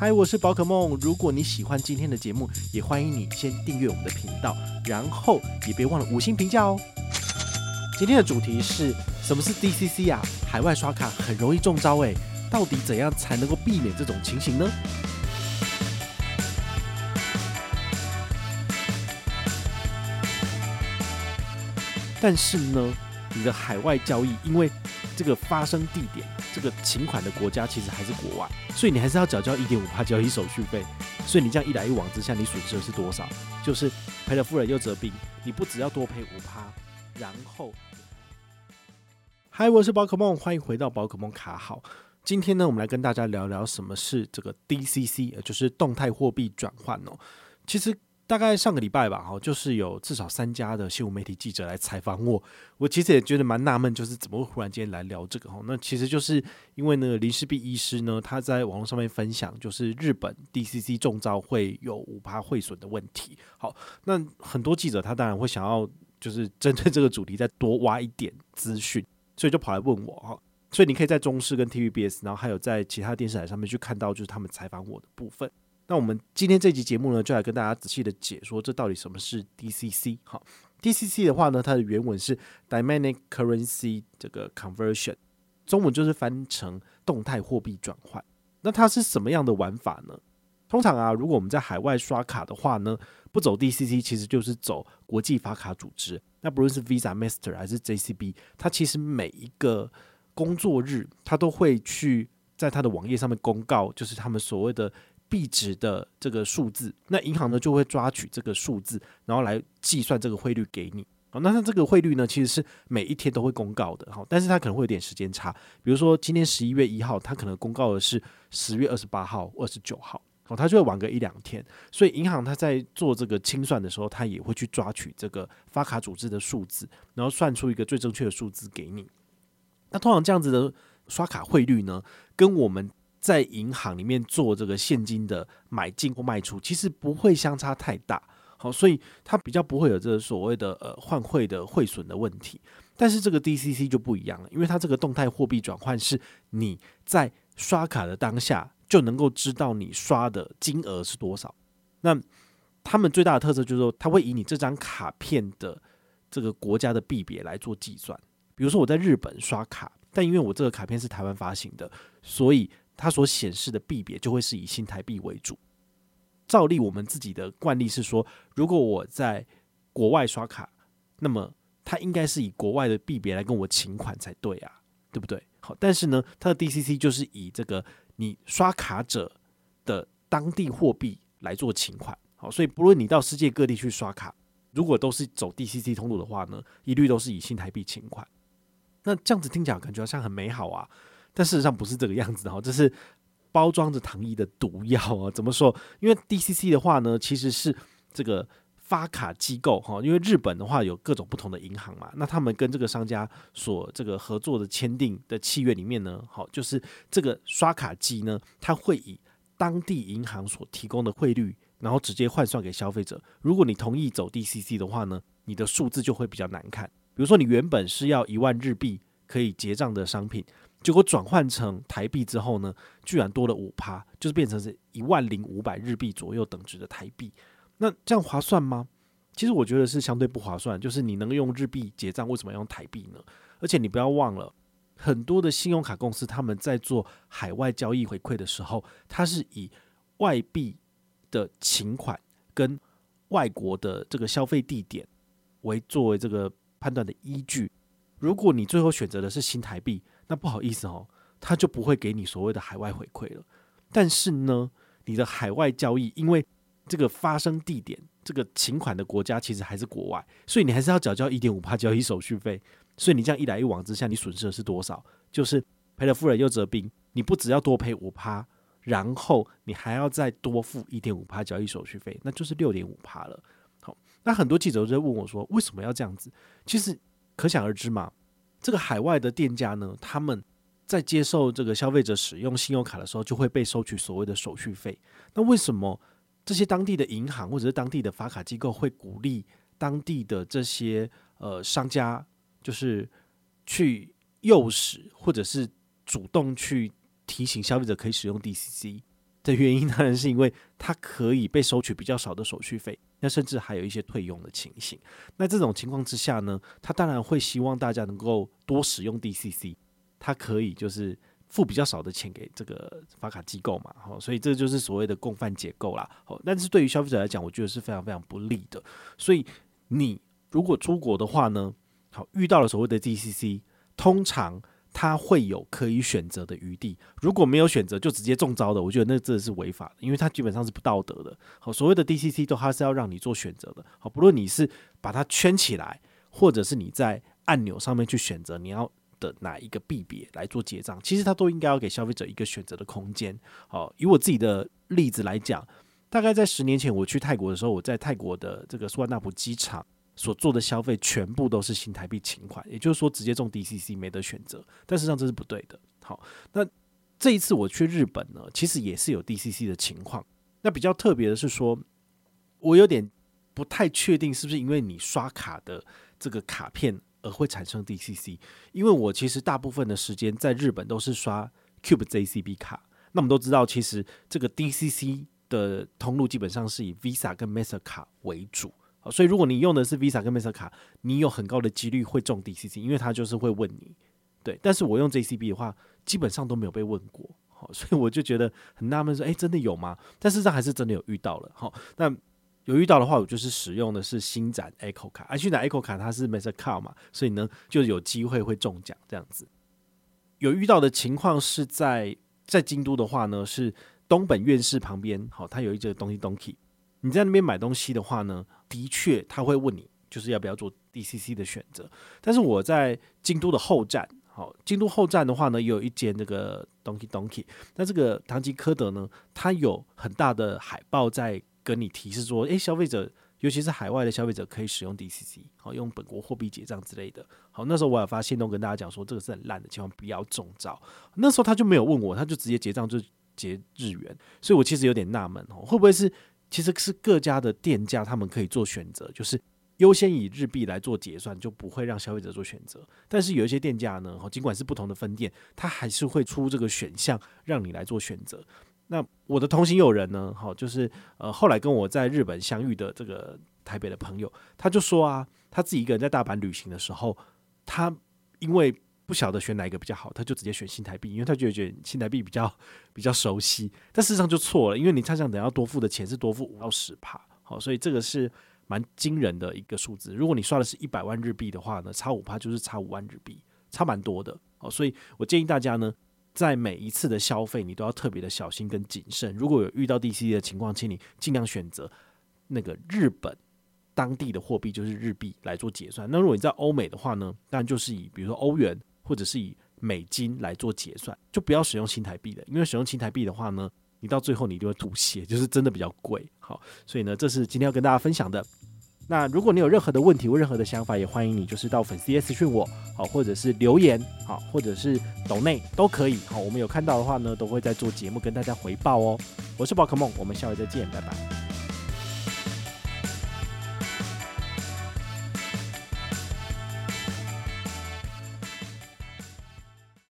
嗨，我是宝可梦。如果你喜欢今天的节目，也欢迎你先订阅我们的频道，然后也别忘了五星评价哦。今天的主题是什么是 DCC 啊？海外刷卡很容易中招诶，到底怎样才能够避免这种情形呢？但是呢，你的海外交易，因为这个发生地点，这个请款的国家其实还是国外，所以你还是要缴交一点五趴交易手续费。所以你这样一来一往之下，你损失的是多少？就是赔了夫人又折兵，你不只要多赔五趴，然后，嗨，我是宝可梦，欢迎回到宝可梦卡好。今天呢，我们来跟大家聊聊什么是这个 DCC，就是动态货币转换哦。其实。大概上个礼拜吧，哈，就是有至少三家的新闻媒体记者来采访我，我其实也觉得蛮纳闷，就是怎么会忽然间来聊这个哈？那其实就是因为呢，林氏璧医师呢，他在网络上面分享，就是日本 DCC 中招会有五趴会损的问题。好，那很多记者他当然会想要就是针对这个主题再多挖一点资讯，所以就跑来问我哈。所以你可以在中视跟 TVBS，然后还有在其他电视台上面去看到，就是他们采访我的部分。那我们今天这集节目呢，就来跟大家仔细的解说，这到底什么是 DCC？好，DCC 的话呢，它的原文是 Dynamic Currency 这个 Conversion，中文就是翻成动态货币转换。那它是什么样的玩法呢？通常啊，如果我们在海外刷卡的话呢，不走 DCC，其实就是走国际发卡组织。那不论是 Visa、Master 还是 JCB，它其实每一个工作日，它都会去在它的网页上面公告，就是他们所谓的。币值的这个数字，那银行呢就会抓取这个数字，然后来计算这个汇率给你。好，那它这个汇率呢，其实是每一天都会公告的。好，但是它可能会有点时间差，比如说今天十一月一号，它可能公告的是十月二十八号、二十九号，好，它就会晚个一两天。所以银行它在做这个清算的时候，它也会去抓取这个发卡组织的数字，然后算出一个最正确的数字给你。那通常这样子的刷卡汇率呢，跟我们在银行里面做这个现金的买进或卖出，其实不会相差太大，好，所以它比较不会有这个所谓的呃换汇的汇损的问题。但是这个 DCC 就不一样了，因为它这个动态货币转换是你在刷卡的当下就能够知道你刷的金额是多少。那他们最大的特色就是说，它会以你这张卡片的这个国家的币别来做计算。比如说我在日本刷卡，但因为我这个卡片是台湾发行的，所以它所显示的币别就会是以新台币为主。照例我们自己的惯例是说，如果我在国外刷卡，那么它应该是以国外的币别来跟我请款才对啊，对不对？好，但是呢，它的 DCC 就是以这个你刷卡者的当地货币来做请款。好，所以不论你到世界各地去刷卡，如果都是走 DCC 通路的话呢，一律都是以新台币请款。那这样子听起来感觉好像很美好啊。但事实上不是这个样子的哈，这是包装着糖衣的毒药啊！怎么说？因为 DCC 的话呢，其实是这个发卡机构哈，因为日本的话有各种不同的银行嘛，那他们跟这个商家所这个合作的签订的契约里面呢，好，就是这个刷卡机呢，它会以当地银行所提供的汇率，然后直接换算给消费者。如果你同意走 DCC 的话呢，你的数字就会比较难看。比如说你原本是要一万日币可以结账的商品。结果转换成台币之后呢，居然多了五趴，就是变成是一万零五百日币左右等值的台币。那这样划算吗？其实我觉得是相对不划算。就是你能用日币结账，为什么要用台币呢？而且你不要忘了，很多的信用卡公司他们在做海外交易回馈的时候，它是以外币的请款跟外国的这个消费地点为作为这个判断的依据。如果你最后选择的是新台币，那不好意思哦，他就不会给你所谓的海外回馈了。但是呢，你的海外交易，因为这个发生地点、这个请款的国家其实还是国外，所以你还是要缴交一点五趴交易手续费。所以你这样一来一往之下，你损失的是多少？就是赔了夫人又折兵。你不只要多赔五趴，然后你还要再多付一点五趴交易手续费，那就是六点五趴了。好，那很多记者就在问我说，为什么要这样子？其实可想而知嘛。这个海外的店家呢，他们在接受这个消费者使用信用卡的时候，就会被收取所谓的手续费。那为什么这些当地的银行或者是当地的发卡机构会鼓励当地的这些呃商家，就是去诱使或者是主动去提醒消费者可以使用 DCC？的原因当然是因为它可以被收取比较少的手续费，那甚至还有一些退佣的情形。那这种情况之下呢，他当然会希望大家能够多使用 DCC，它可以就是付比较少的钱给这个发卡机构嘛，好，所以这就是所谓的共犯结构啦。好，但是对于消费者来讲，我觉得是非常非常不利的。所以你如果出国的话呢，好，遇到了所谓的 DCC，通常。他会有可以选择的余地，如果没有选择就直接中招的，我觉得那真的是违法的，因为它基本上是不道德的。好，所谓的 DCC 都还是要让你做选择的。好，不论你是把它圈起来，或者是你在按钮上面去选择你要的哪一个币别来做结账，其实它都应该要给消费者一个选择的空间。好，以我自己的例子来讲，大概在十年前我去泰国的时候，我在泰国的这个苏万纳普机场。所做的消费全部都是新台币请款，也就是说直接中 DCC 没得选择，但实际上这是不对的。好，那这一次我去日本呢，其实也是有 DCC 的情况。那比较特别的是说，我有点不太确定是不是因为你刷卡的这个卡片而会产生 DCC，因为我其实大部分的时间在日本都是刷 Cube JCB 卡。那我们都知道，其实这个 DCC 的通路基本上是以 Visa 跟 Master 卡为主。所以，如果你用的是 Visa 跟 Master 卡，你有很高的几率会中 DCC，因为他就是会问你。对，但是我用 JCB 的话，基本上都没有被问过。好，所以我就觉得很纳闷，说，诶，真的有吗？但事实上还是真的有遇到了。好，那有遇到的话，我就是使用的是星展 Echo 卡，而星展 Echo 卡它是 Master 卡嘛，所以呢就有机会会中奖这样子。有遇到的情况是在在京都的话呢，是东本院士旁边，好，它有一个东西 Donkey。你在那边买东西的话呢，的确他会问你，就是要不要做 DCC 的选择。但是我在京都的后站，好，京都后站的话呢，有一间那个 Donkey Donkey。那这个唐吉诃德呢，它有很大的海报在跟你提示说，诶、消费者，尤其是海外的消费者，可以使用 DCC，好，用本国货币结账之类的。好，那时候我有发现，都跟大家讲说，这个是很烂的，千万不要中招。那时候他就没有问我，他就直接结账就结日元，所以我其实有点纳闷哦，会不会是？其实是各家的店家，他们可以做选择，就是优先以日币来做结算，就不会让消费者做选择。但是有一些店家呢，哈尽管是不同的分店，他还是会出这个选项让你来做选择。那我的同行友人呢，好，就是呃后来跟我在日本相遇的这个台北的朋友，他就说啊，他自己一个人在大阪旅行的时候，他因为不晓得选哪一个比较好，他就直接选新台币，因为他觉得觉得新台币比较比较熟悉。但事实上就错了，因为你他想等要多付的钱是多付五到十趴，好，所以这个是蛮惊人的一个数字。如果你刷的是一百万日币的话呢，差五趴就是差五万日币，差蛮多的。好，所以我建议大家呢，在每一次的消费，你都要特别的小心跟谨慎。如果有遇到 DCC 的情况，请你尽量选择那个日本当地的货币，就是日币来做结算。那如果你在欧美的话呢，当然就是以比如说欧元。或者是以美金来做结算，就不要使用新台币的，因为使用新台币的话呢，你到最后你就会吐血，就是真的比较贵。好，所以呢，这是今天要跟大家分享的。那如果你有任何的问题或任何的想法，也欢迎你就是到粉丝页私讯我，好，或者是留言，好，或者是抖内都可以。好，我们有看到的话呢，都会在做节目跟大家回报哦。我是宝可梦，我们下回再见，拜拜。